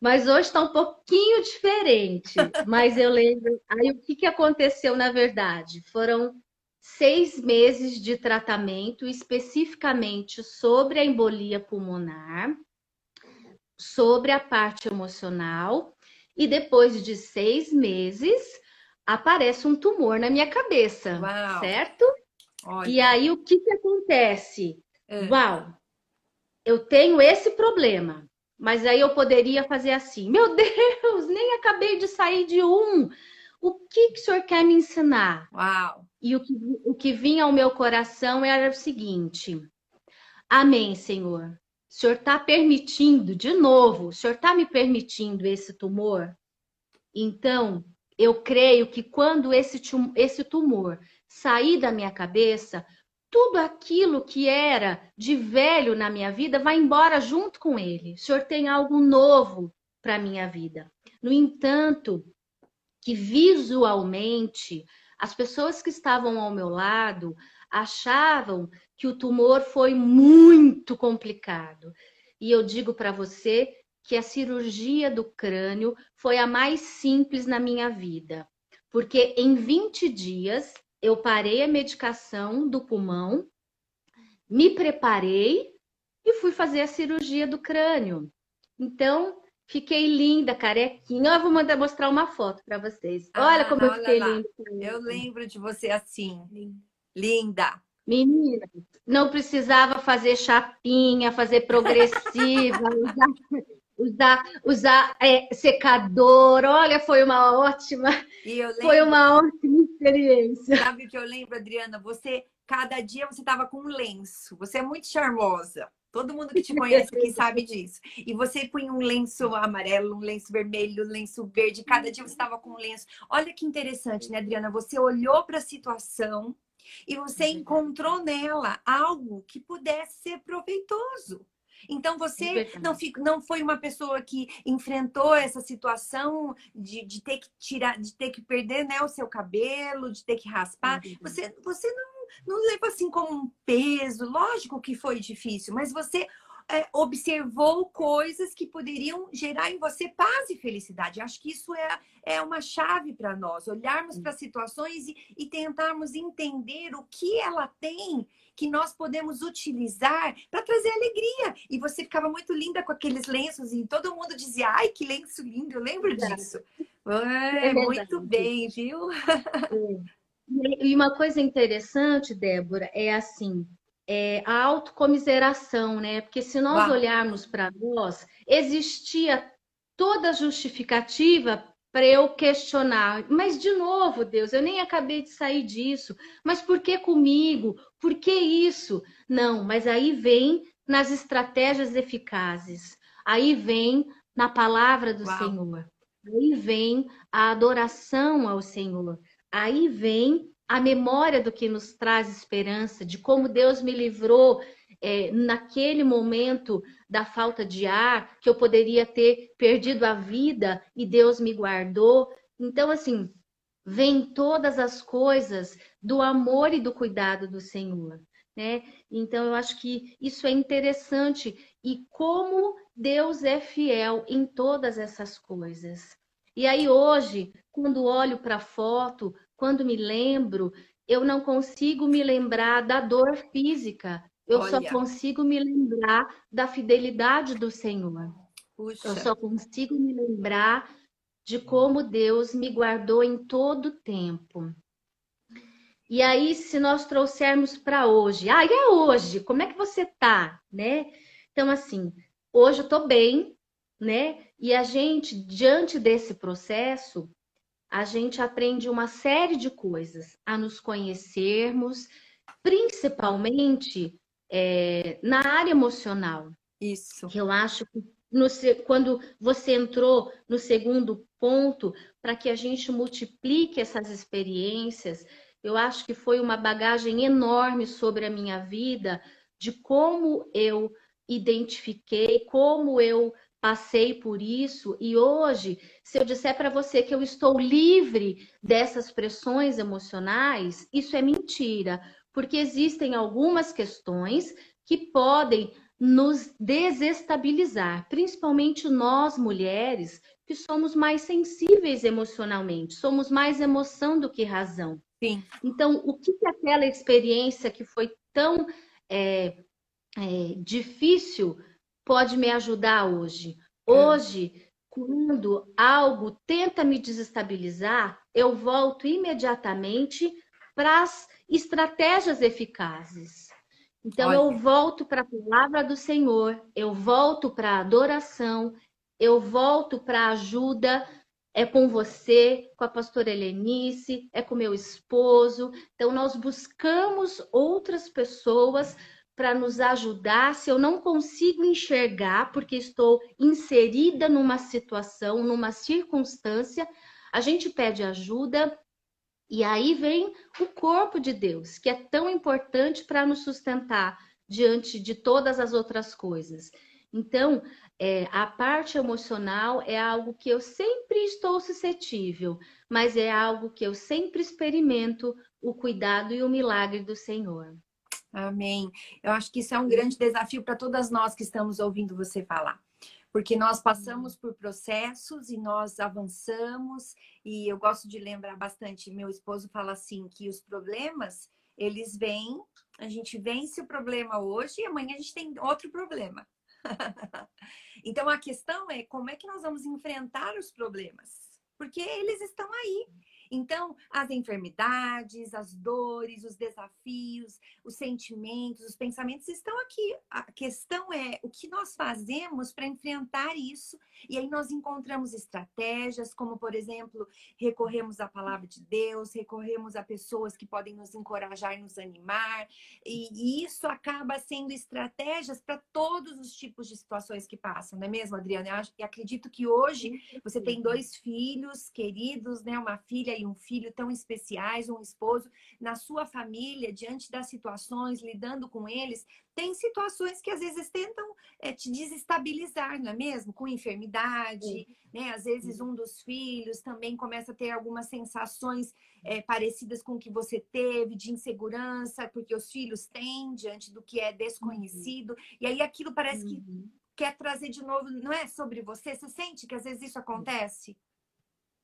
Mas hoje está um pouquinho diferente. Mas eu lembro. Aí o que, que aconteceu na verdade? Foram seis meses de tratamento especificamente sobre a embolia pulmonar, sobre a parte emocional, e depois de seis meses aparece um tumor na minha cabeça, Uau. certo? Olha. E aí o que, que acontece? É. Uau, eu tenho esse problema. Mas aí eu poderia fazer assim: meu Deus, nem acabei de sair de um. O que, que o senhor quer me ensinar? Uau! E o que, o que vinha ao meu coração era o seguinte: Amém, Senhor. O senhor está permitindo, de novo, o senhor está me permitindo esse tumor? Então, eu creio que quando esse, esse tumor sair da minha cabeça, tudo aquilo que era de velho na minha vida vai embora junto com ele. O Senhor tem algo novo para a minha vida. No entanto, que visualmente as pessoas que estavam ao meu lado achavam que o tumor foi muito complicado. E eu digo para você que a cirurgia do crânio foi a mais simples na minha vida, porque em 20 dias eu parei a medicação do pulmão, me preparei e fui fazer a cirurgia do crânio. Então, fiquei linda, carequinha. Eu vou mandar mostrar uma foto para vocês. Ah, olha como eu fiquei linda. Eu lembro de você assim, linda. Menina, não precisava fazer chapinha, fazer progressiva, usar, usar, usar é, secador. Olha, foi uma ótima, lembro, foi uma ótima experiência. Sabe o que eu lembro, Adriana? Você, cada dia você estava com um lenço. Você é muito charmosa. Todo mundo que te conhece aqui sabe disso. E você punha um lenço amarelo, um lenço vermelho, um lenço verde. Cada dia você estava com um lenço. Olha que interessante, né, Adriana? Você olhou para a situação e você encontrou nela algo que pudesse ser proveitoso. Então você não, fico, não foi uma pessoa que enfrentou essa situação de, de ter que tirar, de ter que perder né, o seu cabelo, de ter que raspar. Você, você não, não levou assim como um peso. Lógico que foi difícil, mas você é, observou coisas que poderiam gerar em você paz e felicidade. Acho que isso é, é uma chave para nós, olharmos para situações e, e tentarmos entender o que ela tem que nós podemos utilizar para trazer alegria. E você ficava muito linda com aqueles lenços e todo mundo dizia: ai, que lenço lindo, eu lembro disso. É, é muito bem, viu? É. E uma coisa interessante, Débora, é assim, é a autocomiseração, né? Porque se nós Uau. olharmos para nós, existia toda justificativa para eu questionar. Mas, de novo, Deus, eu nem acabei de sair disso. Mas por que comigo? Por que isso? Não, mas aí vem nas estratégias eficazes. Aí vem na palavra do Uau. Senhor. Aí vem a adoração ao Senhor. Aí vem a memória do que nos traz esperança, de como Deus me livrou é, naquele momento da falta de ar, que eu poderia ter perdido a vida e Deus me guardou. Então, assim, vem todas as coisas do amor e do cuidado do Senhor. Né? Então, eu acho que isso é interessante e como Deus é fiel em todas essas coisas. E aí, hoje, quando olho para a foto, quando me lembro, eu não consigo me lembrar da dor física, eu Olha. só consigo me lembrar da fidelidade do Senhor. Puxa. Eu só consigo me lembrar de como Deus me guardou em todo o tempo. E aí, se nós trouxermos para hoje, ah, e é hoje, como é que você tá, né? Então, assim, hoje eu tô bem, né? E a gente, diante desse processo, a gente aprende uma série de coisas, a nos conhecermos, principalmente é, na área emocional. Isso. Eu acho que no, quando você entrou no segundo ponto, para que a gente multiplique essas experiências, eu acho que foi uma bagagem enorme sobre a minha vida, de como eu identifiquei, como eu passei por isso e hoje, se eu disser para você que eu estou livre dessas pressões emocionais, isso é mentira, porque existem algumas questões que podem nos desestabilizar, principalmente nós mulheres, que somos mais sensíveis emocionalmente, somos mais emoção do que razão. Sim. Então, o que, que aquela experiência que foi tão é, é, difícil pode me ajudar hoje? É. Hoje, quando algo tenta me desestabilizar, eu volto imediatamente para as estratégias eficazes. Então, Olha. eu volto para a palavra do Senhor, eu volto para a adoração, eu volto para a ajuda. É com você, com a pastora Helenice, é com meu esposo. Então, nós buscamos outras pessoas para nos ajudar se eu não consigo enxergar, porque estou inserida numa situação, numa circunstância. A gente pede ajuda e aí vem o corpo de Deus, que é tão importante para nos sustentar diante de todas as outras coisas. Então, é, a parte emocional é algo que eu sempre estou suscetível, mas é algo que eu sempre experimento o cuidado e o milagre do Senhor. Amém. Eu acho que isso é um grande desafio para todas nós que estamos ouvindo você falar porque nós passamos por processos e nós avançamos e eu gosto de lembrar bastante, meu esposo fala assim que os problemas, eles vêm, a gente vence o problema hoje e amanhã a gente tem outro problema. então a questão é como é que nós vamos enfrentar os problemas? Porque eles estão aí. Então, as enfermidades, as dores, os desafios, os sentimentos, os pensamentos estão aqui. A questão é o que nós fazemos para enfrentar isso. E aí nós encontramos estratégias, como, por exemplo, recorremos à palavra de Deus, recorremos a pessoas que podem nos encorajar e nos animar. E, e isso acaba sendo estratégias para todos os tipos de situações que passam, não é mesmo, Adriana? Eu acredito que hoje você tem dois filhos queridos, né? Uma filha e um filho tão especiais, um esposo, na sua família, diante das situações, lidando com eles, tem situações que às vezes tentam é, te desestabilizar, não é mesmo? Com enfermidade, Sim. né? Às vezes um dos filhos também começa a ter algumas sensações é, parecidas com o que você teve, de insegurança, porque os filhos têm diante do que é desconhecido, uhum. e aí aquilo parece que uhum. quer trazer de novo, não é sobre você? Você sente que às vezes isso acontece?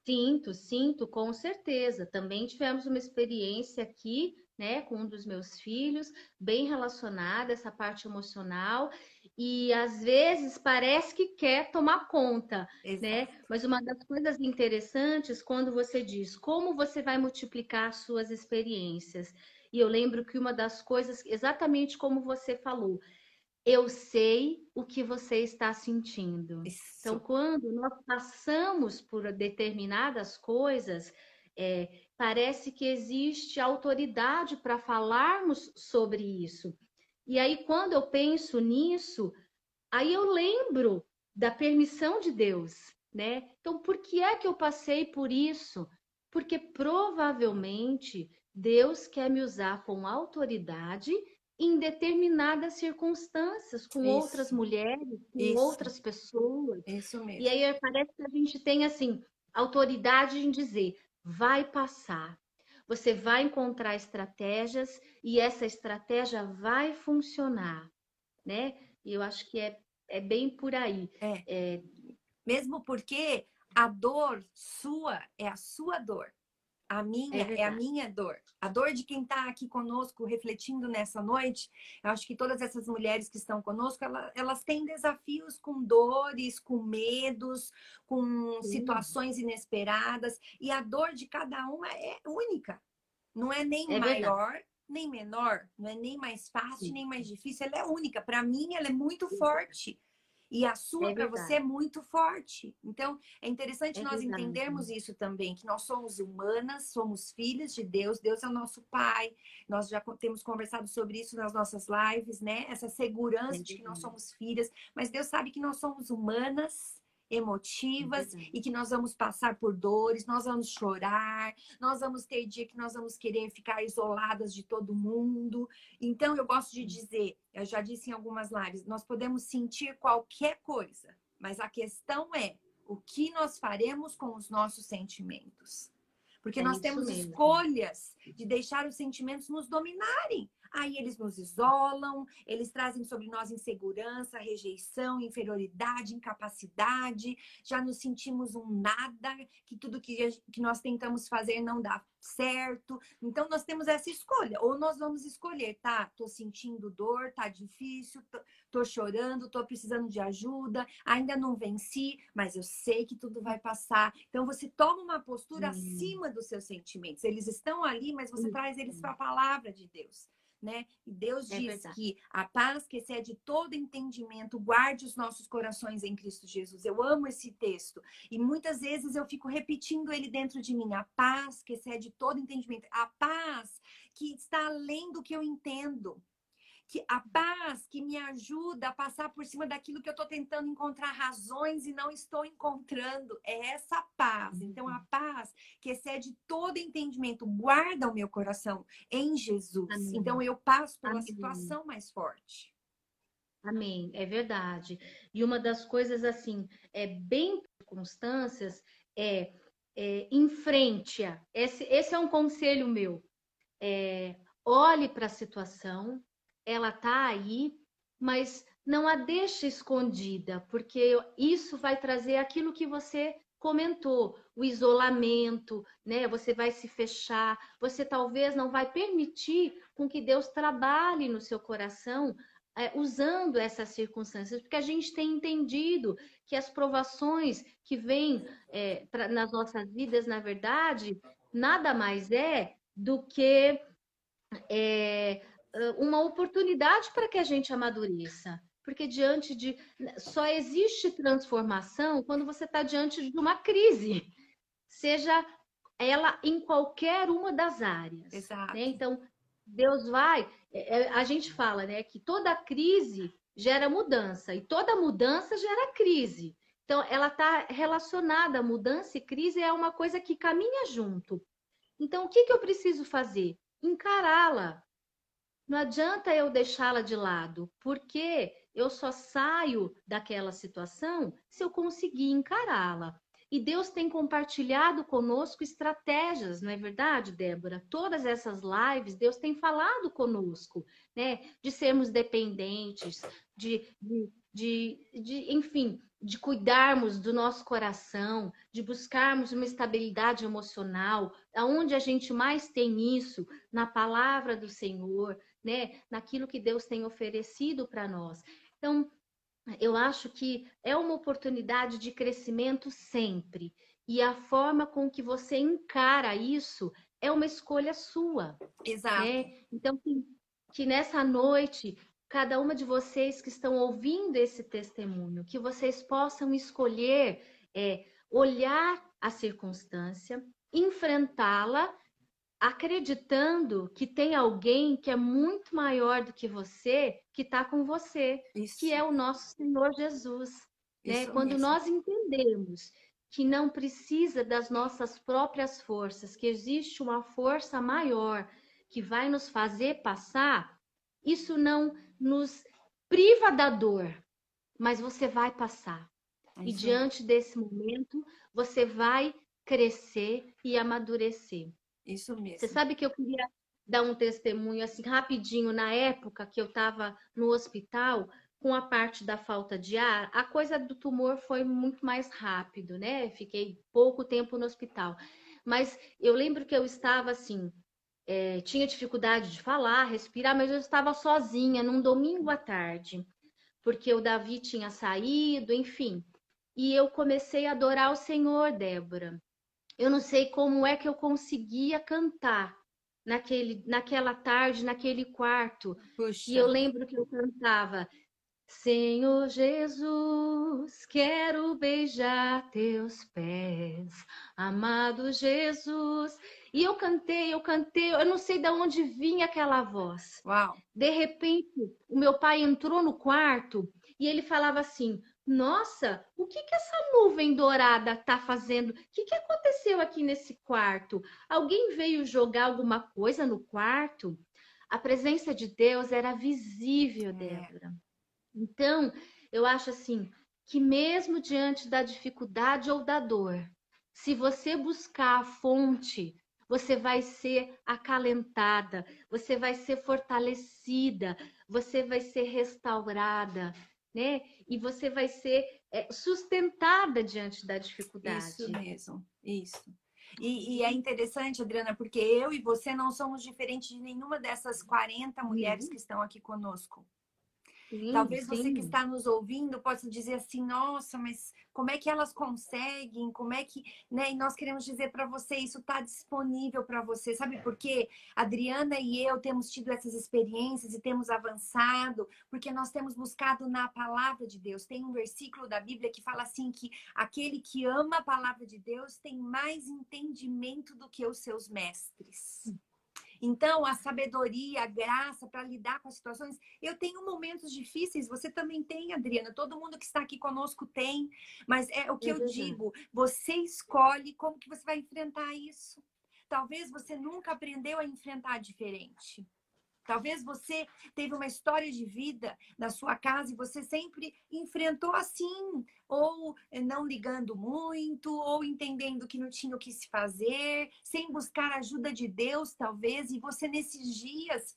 Sinto, sinto, com certeza. Também tivemos uma experiência aqui, né, com um dos meus filhos, bem relacionada essa parte emocional, e às vezes parece que quer tomar conta, né? Exato. né? Mas uma das coisas interessantes quando você diz como você vai multiplicar suas experiências. E eu lembro que uma das coisas, exatamente como você falou, eu sei o que você está sentindo. Isso. Então, quando nós passamos por determinadas coisas, é, parece que existe autoridade para falarmos sobre isso. E aí, quando eu penso nisso, aí eu lembro da permissão de Deus, né? Então, por que é que eu passei por isso? Porque provavelmente Deus quer me usar com autoridade em determinadas circunstâncias, com Isso. outras mulheres, com Isso. outras pessoas. Isso mesmo. E aí parece que a gente tem assim autoridade em dizer, vai passar. Você vai encontrar estratégias e essa estratégia vai funcionar, né? E eu acho que é, é bem por aí. É. é... Mesmo porque a dor sua é a sua dor. A minha é, é, a minha dor. A dor de quem está aqui conosco, refletindo nessa noite. Eu acho que todas essas mulheres que estão conosco, elas, elas têm desafios com dores, com medos, com Sim. situações inesperadas. E a dor de cada uma é única. Não é nem é maior, verdade. nem menor. Não é nem mais fácil, Sim. nem mais difícil. Ela é única. Para mim, ela é muito Sim. forte. E a sua é para você é muito forte. Então, é interessante é nós verdade. entendermos isso também, que nós somos humanas, somos filhas de Deus, Deus é o nosso pai. Nós já temos conversado sobre isso nas nossas lives, né? Essa segurança é de que nós somos filhas, mas Deus sabe que nós somos humanas emotivas uhum. e que nós vamos passar por dores, nós vamos chorar, nós vamos ter dia que nós vamos querer ficar isoladas de todo mundo. Então, eu gosto de dizer, eu já disse em algumas lives, nós podemos sentir qualquer coisa, mas a questão é o que nós faremos com os nossos sentimentos. Porque é nós temos mesmo. escolhas de deixar os sentimentos nos dominarem. Aí eles nos isolam, eles trazem sobre nós insegurança, rejeição, inferioridade, incapacidade, já nos sentimos um nada, que tudo que, que nós tentamos fazer não dá certo. Então nós temos essa escolha, ou nós vamos escolher, tá? Tô sentindo dor, tá difícil, tô, tô chorando, tô precisando de ajuda, ainda não venci, mas eu sei que tudo vai passar. Então você toma uma postura hum. acima dos seus sentimentos. Eles estão ali, mas você hum. traz eles para a palavra de Deus né? E Deus é diz verdade. que a paz que excede todo entendimento guarde os nossos corações em Cristo Jesus. Eu amo esse texto e muitas vezes eu fico repetindo ele dentro de mim. A paz que excede todo entendimento, a paz que está além do que eu entendo que a paz que me ajuda a passar por cima daquilo que eu estou tentando encontrar razões e não estou encontrando. É essa paz. Então, a uhum. paz que excede todo entendimento guarda o meu coração em Jesus. Amém. Então, eu passo pela Amém. situação mais forte. Amém, é verdade. E uma das coisas, assim, é bem circunstâncias, é, é enfrente-a. Esse, esse é um conselho meu. É, olhe para a situação, ela tá aí, mas não a deixa escondida, porque isso vai trazer aquilo que você comentou, o isolamento, né? Você vai se fechar, você talvez não vai permitir com que Deus trabalhe no seu coração é, usando essas circunstâncias, porque a gente tem entendido que as provações que vêm é, nas nossas vidas, na verdade, nada mais é do que é, uma oportunidade para que a gente amadureça. Porque diante de. Só existe transformação quando você está diante de uma crise, seja ela em qualquer uma das áreas. Exato. Né? Então, Deus vai. É, é, a gente fala né, que toda crise gera mudança, e toda mudança gera crise. Então, ela está relacionada, mudança e crise é uma coisa que caminha junto. Então, o que, que eu preciso fazer? Encará-la. Não adianta eu deixá-la de lado, porque eu só saio daquela situação se eu conseguir encará-la. E Deus tem compartilhado conosco estratégias, não é verdade, Débora? Todas essas lives, Deus tem falado conosco, né? De sermos dependentes, de, de, de, de enfim, de cuidarmos do nosso coração, de buscarmos uma estabilidade emocional, aonde a gente mais tem isso na palavra do Senhor, né? Naquilo que Deus tem oferecido para nós. Então, eu acho que é uma oportunidade de crescimento sempre. E a forma com que você encara isso é uma escolha sua. Exato. Né? Então, que, que nessa noite, cada uma de vocês que estão ouvindo esse testemunho, que vocês possam escolher é, olhar a circunstância, enfrentá-la acreditando que tem alguém que é muito maior do que você, que está com você, Isso. que é o nosso Senhor Jesus. Né? Quando mesmo. nós entendemos que não precisa das nossas próprias forças, que existe uma força maior que vai nos fazer passar, isso não nos priva da dor, mas você vai passar. É e diante desse momento, você vai crescer e amadurecer. Isso mesmo. Você sabe que eu queria dar um testemunho assim rapidinho na época que eu estava no hospital com a parte da falta de ar, a coisa do tumor foi muito mais rápido, né? Fiquei pouco tempo no hospital. Mas eu lembro que eu estava assim, é, tinha dificuldade de falar, respirar, mas eu estava sozinha num domingo à tarde, porque o Davi tinha saído, enfim. E eu comecei a adorar o Senhor, Débora eu não sei como é que eu conseguia cantar naquele, naquela tarde, naquele quarto. Puxa. E eu lembro que eu cantava: Senhor Jesus, quero beijar teus pés, amado Jesus. E eu cantei, eu cantei, eu não sei de onde vinha aquela voz. Uau. De repente, o meu pai entrou no quarto e ele falava assim: nossa, o que que essa nuvem dourada está fazendo? O que que aconteceu aqui nesse quarto? Alguém veio jogar alguma coisa no quarto? A presença de Deus era visível, é. Débora. Então, eu acho assim, que mesmo diante da dificuldade ou da dor, se você buscar a fonte, você vai ser acalentada, você vai ser fortalecida, você vai ser restaurada né? E você vai ser é, sustentada diante da dificuldade. Isso mesmo, isso. E, e, é interessante, Adriana, porque eu e você não somos diferentes de nenhuma dessas 40 mulheres uhum. que estão aqui conosco. Sim, Talvez sim. você que está nos ouvindo possa dizer assim, nossa, mas como é que elas conseguem? Como é que, né? E nós queremos dizer para você, isso está disponível para você. Sabe por quê? Adriana e eu temos tido essas experiências e temos avançado, porque nós temos buscado na palavra de Deus. Tem um versículo da Bíblia que fala assim que aquele que ama a palavra de Deus tem mais entendimento do que os seus mestres. Então, a sabedoria, a graça para lidar com as situações. Eu tenho momentos difíceis, você também tem, Adriana. Todo mundo que está aqui conosco tem. Mas é o que eu digo: você escolhe como que você vai enfrentar isso. Talvez você nunca aprendeu a enfrentar diferente. Talvez você teve uma história de vida na sua casa e você sempre enfrentou assim, ou não ligando muito, ou entendendo que não tinha o que se fazer, sem buscar a ajuda de Deus, talvez, e você nesses dias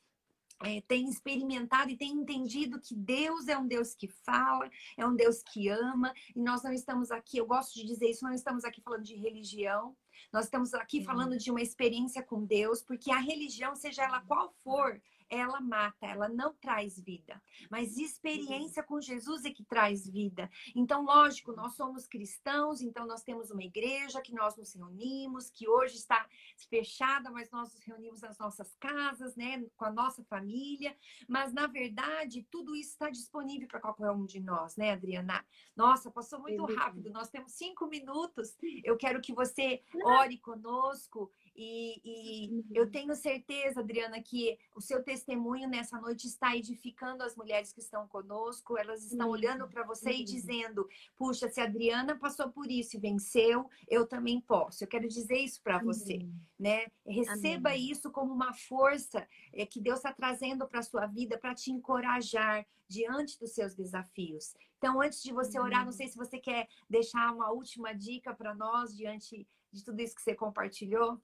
é, tem experimentado e tem entendido que Deus é um Deus que fala, é um Deus que ama, e nós não estamos aqui, eu gosto de dizer isso, não estamos aqui falando de religião, nós estamos aqui falando de uma experiência com Deus, porque a religião, seja ela qual for, ela mata, ela não traz vida. Mas experiência com Jesus é que traz vida. Então, lógico, nós somos cristãos, então nós temos uma igreja que nós nos reunimos, que hoje está fechada, mas nós nos reunimos nas nossas casas, né, com a nossa família. Mas, na verdade, tudo isso está disponível para qualquer um de nós, né, Adriana? Nossa, passou muito rápido. Nós temos cinco minutos. Eu quero que você ore conosco E, e uhum. eu tenho certeza, Adriana, que o seu testemunho nessa noite está edificando as mulheres que estão conosco. Elas estão uhum. olhando para você uhum. e dizendo: puxa, se a Adriana passou por isso e venceu, eu também posso. Eu quero dizer isso para você, né? Receba Amém. isso como uma força é, que Deus está trazendo para a sua vida para te encorajar diante dos seus desafios. Então, antes de você orar, não sei se você quer deixar uma última dica para nós diante de tudo isso que você compartilhou.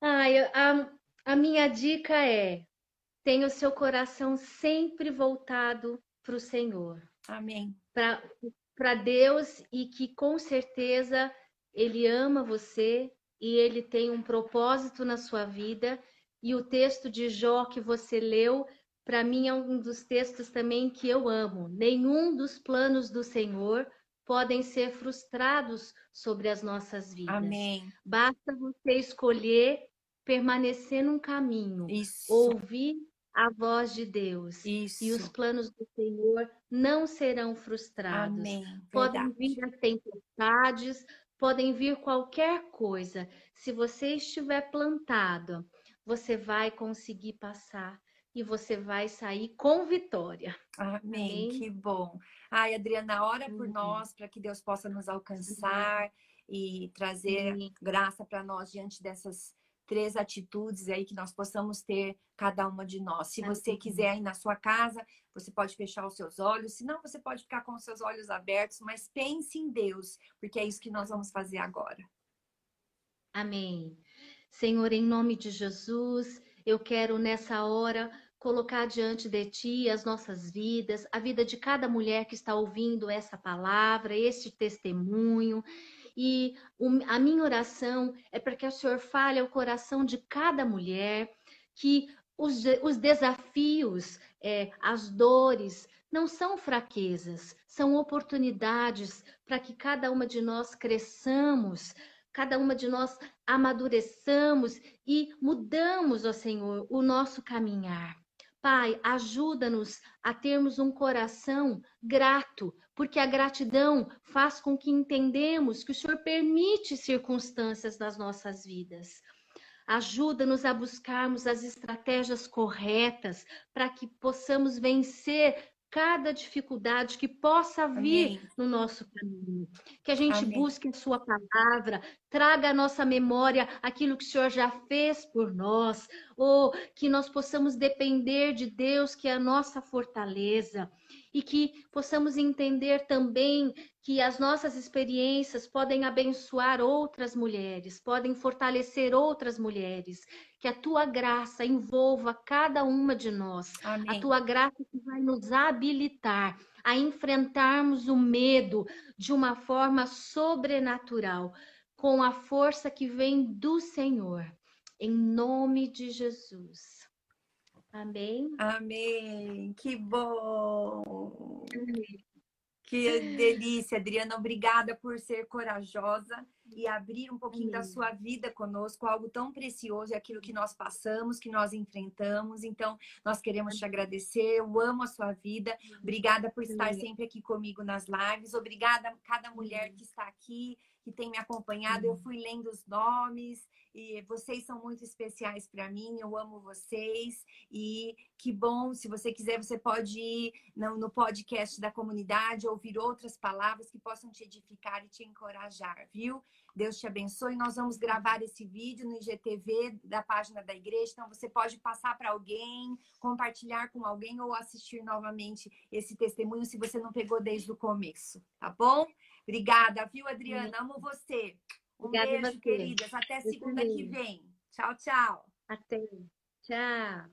Ai, a, a minha dica é: tenha o seu coração sempre voltado para o Senhor. Amém. Para Deus e que com certeza Ele ama você e Ele tem um propósito na sua vida. E o texto de Jó que você leu, para mim é um dos textos também que eu amo. Nenhum dos planos do Senhor podem ser frustrados sobre as nossas vidas. Amém. Basta você escolher permanecer num caminho, Isso. ouvir a voz de Deus. Isso. E os planos do Senhor não serão frustrados. Amém. Podem vir as tempestades, podem vir qualquer coisa. Se você estiver plantado, você vai conseguir passar e você vai sair com vitória. Amém. Amém. Que bom. Ai, Adriana, ora por uhum. nós para que Deus possa nos alcançar uhum. e trazer uhum. graça para nós diante dessas três atitudes aí que nós possamos ter cada uma de nós. Se você quiser ir na sua casa, você pode fechar os seus olhos, se não, você pode ficar com os seus olhos abertos, mas pense em Deus, porque é isso que nós vamos fazer agora. Amém. Senhor, em nome de Jesus, eu quero nessa hora colocar diante de Ti as nossas vidas, a vida de cada mulher que está ouvindo essa palavra, este testemunho. E a minha oração é para que o Senhor fale ao coração de cada mulher, que os, os desafios, é, as dores, não são fraquezas, são oportunidades para que cada uma de nós cresçamos, cada uma de nós amadureçamos e mudamos, ó Senhor, o nosso caminhar. Pai, ajuda-nos a termos um coração grato, porque a gratidão faz com que entendemos que o Senhor permite circunstâncias nas nossas vidas. Ajuda-nos a buscarmos as estratégias corretas para que possamos vencer cada dificuldade que possa vir Amém. no nosso caminho. Que a gente Amém. busque a sua palavra, traga à nossa memória aquilo que o Senhor já fez por nós, ou que nós possamos depender de Deus, que é a nossa fortaleza e que possamos entender também que as nossas experiências podem abençoar outras mulheres, podem fortalecer outras mulheres, que a tua graça envolva cada uma de nós, Amém. a tua graça que vai nos habilitar a enfrentarmos o medo de uma forma sobrenatural, com a força que vem do Senhor. Em nome de Jesus. Amém. Amém. Que bom. Amém. Que delícia, Adriana. Obrigada por ser corajosa e abrir um pouquinho da sua vida conosco, algo tão precioso, é aquilo que nós passamos, que nós enfrentamos. Então, nós queremos te agradecer. Eu amo a sua vida. Obrigada por estar sempre aqui comigo nas lives. Obrigada a cada mulher que está aqui, que tem me acompanhado. Eu fui lendo os nomes e vocês são muito especiais para mim. Eu amo vocês e que bom. Se você quiser, você pode ir no, no podcast da comunidade, ouvir outras palavras que possam te edificar e te encorajar, viu? Deus te abençoe. Nós vamos gravar esse vídeo no IGTV da página da igreja. Então, você pode passar para alguém, compartilhar com alguém ou assistir novamente esse testemunho se você não pegou desde o começo, tá bom? Obrigada, viu, Adriana? Amo você. Um Obrigada beijo, queridas. Até segunda que vem. Tchau, tchau. Até. Tchau.